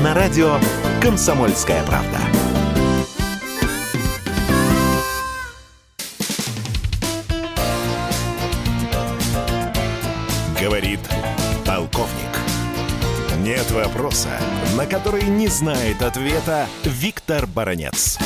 на радио «Комсомольская правда». Говорит полковник. Нет вопроса, на который не знает ответа Виктор Баранец.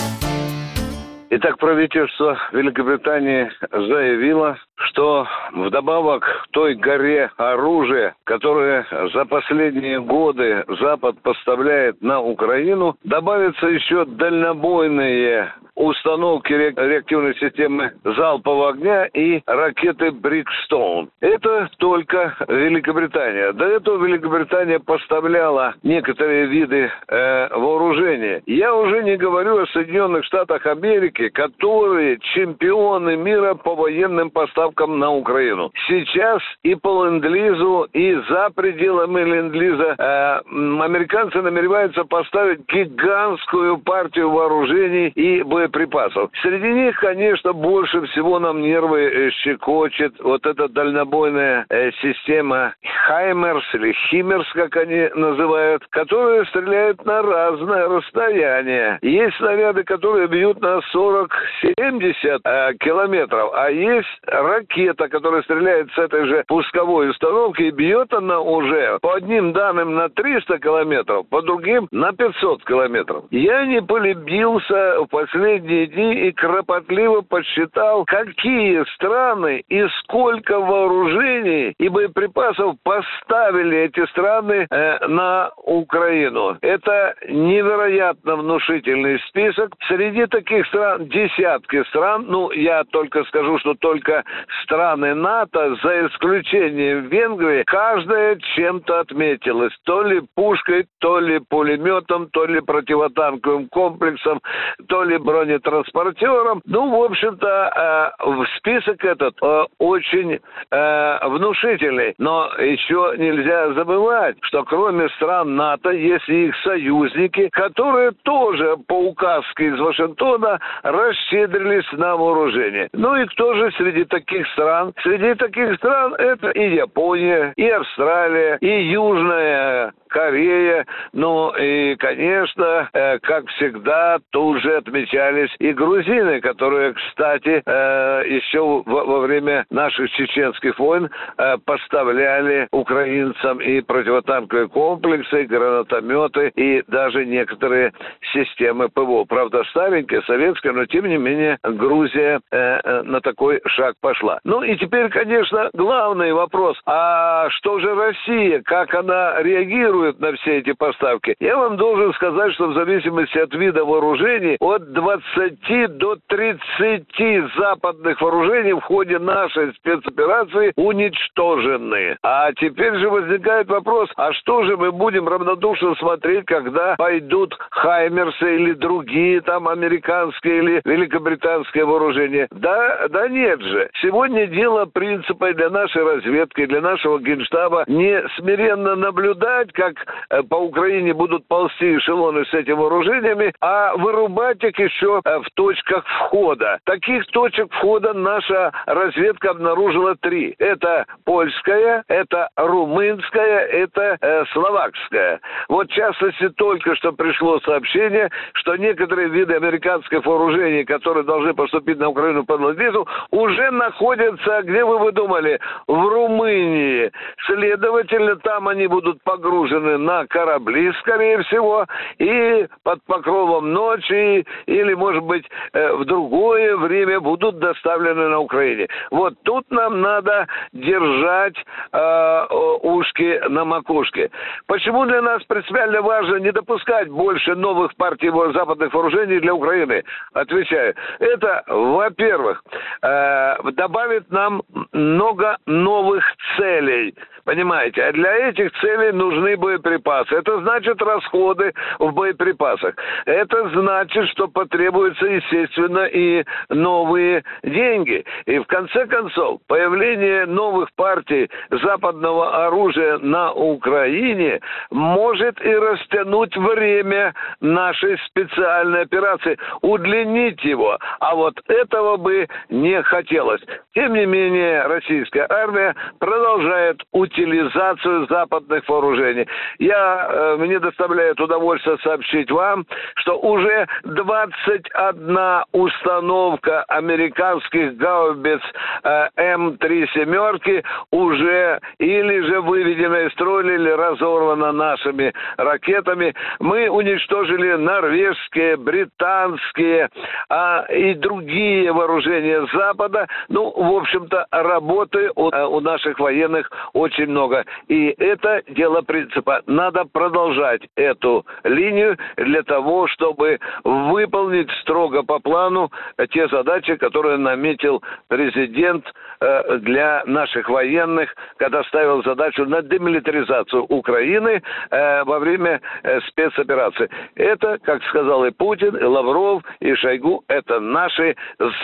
Итак, правительство Великобритании заявило, что вдобавок к той горе оружия, которое за последние годы Запад поставляет на Украину, добавятся еще дальнобойные установки реактивной системы залпового огня и ракеты Брикстоун. Это только Великобритания. До этого Великобритания поставляла некоторые виды э, вооружения. Я уже не говорю о Соединенных Штатах Америки, которые чемпионы мира по военным поставкам на Украину. Сейчас и по ленд-лизу, и за пределами ленд-лиза э, американцы намереваются поставить гигантскую партию вооружений и боеприпасов. Среди них, конечно, больше всего нам нервы э, щекочет вот эта дальнобойная э, система Хаймерс или Химмерс, как они называют, которая стреляет на разное расстояние. Есть снаряды, которые бьют на 40-70 э, километров, а есть ракета, которая стреляет с этой же пусковой установки, и бьет она уже по одним данным на 300 километров, по другим на 500 километров. Я не полюбился в последние дни и кропотливо подсчитал, какие страны и сколько вооружений и боеприпасов поставили эти страны э, на Украину. Это невероятно внушительный список. Среди таких стран десятки стран, ну, я только скажу, что только страны НАТО, за исключением Венгрии, каждая чем-то отметилась. То ли пушкой, то ли пулеметом, то ли противотанковым комплексом, то ли бронетранспортером. Ну, в общем-то, э, список этот э, очень э, внушительный. Но еще нельзя забывать, что кроме стран НАТО есть и их союзники, которые тоже по указке из Вашингтона расщедрились на вооружение. Ну и кто же среди таких стран? Среди таких стран это и Япония, и Австралия, и Южная Корея, ну и, конечно, э, как всегда, тут же отмечались и грузины, которые, кстати, э, еще во, во время наших чеченских войн э, поставляли украинцам и противотанковые комплексы, и гранатометы, и даже некоторые системы ПВО. Правда, старенькие, советские, но тем не менее Грузия на такой шаг пошла. Ну и теперь, конечно, главный вопрос, а что же Россия, как она реагирует на все эти поставки. Я вам должен сказать, что в зависимости от вида вооружений, от 20 до 30 западных вооружений в ходе нашей спецоперации уничтожены. А теперь же возникает вопрос, а что же мы будем равнодушно смотреть, когда пойдут Хаймерсы или другие там американские или великобританские вооружения? Да, да нет же. Сегодня дело принципа для нашей разведки, для нашего генштаба не смиренно наблюдать, как как э, по Украине будут ползти эшелоны с этими вооружениями, а вырубать их еще э, в точках входа. Таких точек входа наша разведка обнаружила три. Это польская, это румынская, это э, словакская. Вот в частности только что пришло сообщение, что некоторые виды американских вооружений, которые должны поступить на Украину под Ладвизу, уже находятся, где вы вы думали, в Румынии. Следовательно, там они будут погружены на корабли, скорее всего, и под покровом ночи или, может быть, э, в другое время будут доставлены на Украине. Вот тут нам надо держать э, ушки на макушке. Почему для нас принципиально важно не допускать больше новых партий западных вооружений для Украины? Отвечаю. Это, во-первых, э, добавит нам много новых целей. Понимаете? А для этих целей нужны боеприпасы. Это значит расходы в боеприпасах. Это значит, что потребуется требуются, естественно, и новые деньги. И в конце концов, появление новых партий западного оружия на Украине может и растянуть время нашей специальной операции, удлинить его. А вот этого бы не хотелось. Тем не менее, российская армия продолжает утилизацию западных вооружений. Я, э, мне доставляет удовольствие сообщить вам, что уже 21 установка американских гаубиц э, М3 семерки уже или же выведена из строя, или разорвана нашими ракетами. Мы уничтожили норвежские, британские а, и другие вооружения Запада. Ну, в общем-то, работы у, э, у наших военных очень много. И это дело принципа. Надо продолжать эту линию для того, чтобы выполнить строго по плану те задачи, которые наметил президент э, для наших военных, когда ставил задачу на демилитаризацию Украины э, во время спецоперации. Это, как сказал и Путин, и Лавров, и Шойгу, это наши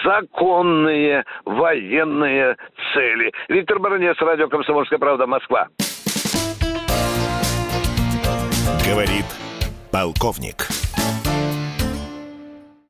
законные военные цели. Виктор Баранец, радио «Комсомольская правда», Москва. Говорит полковник.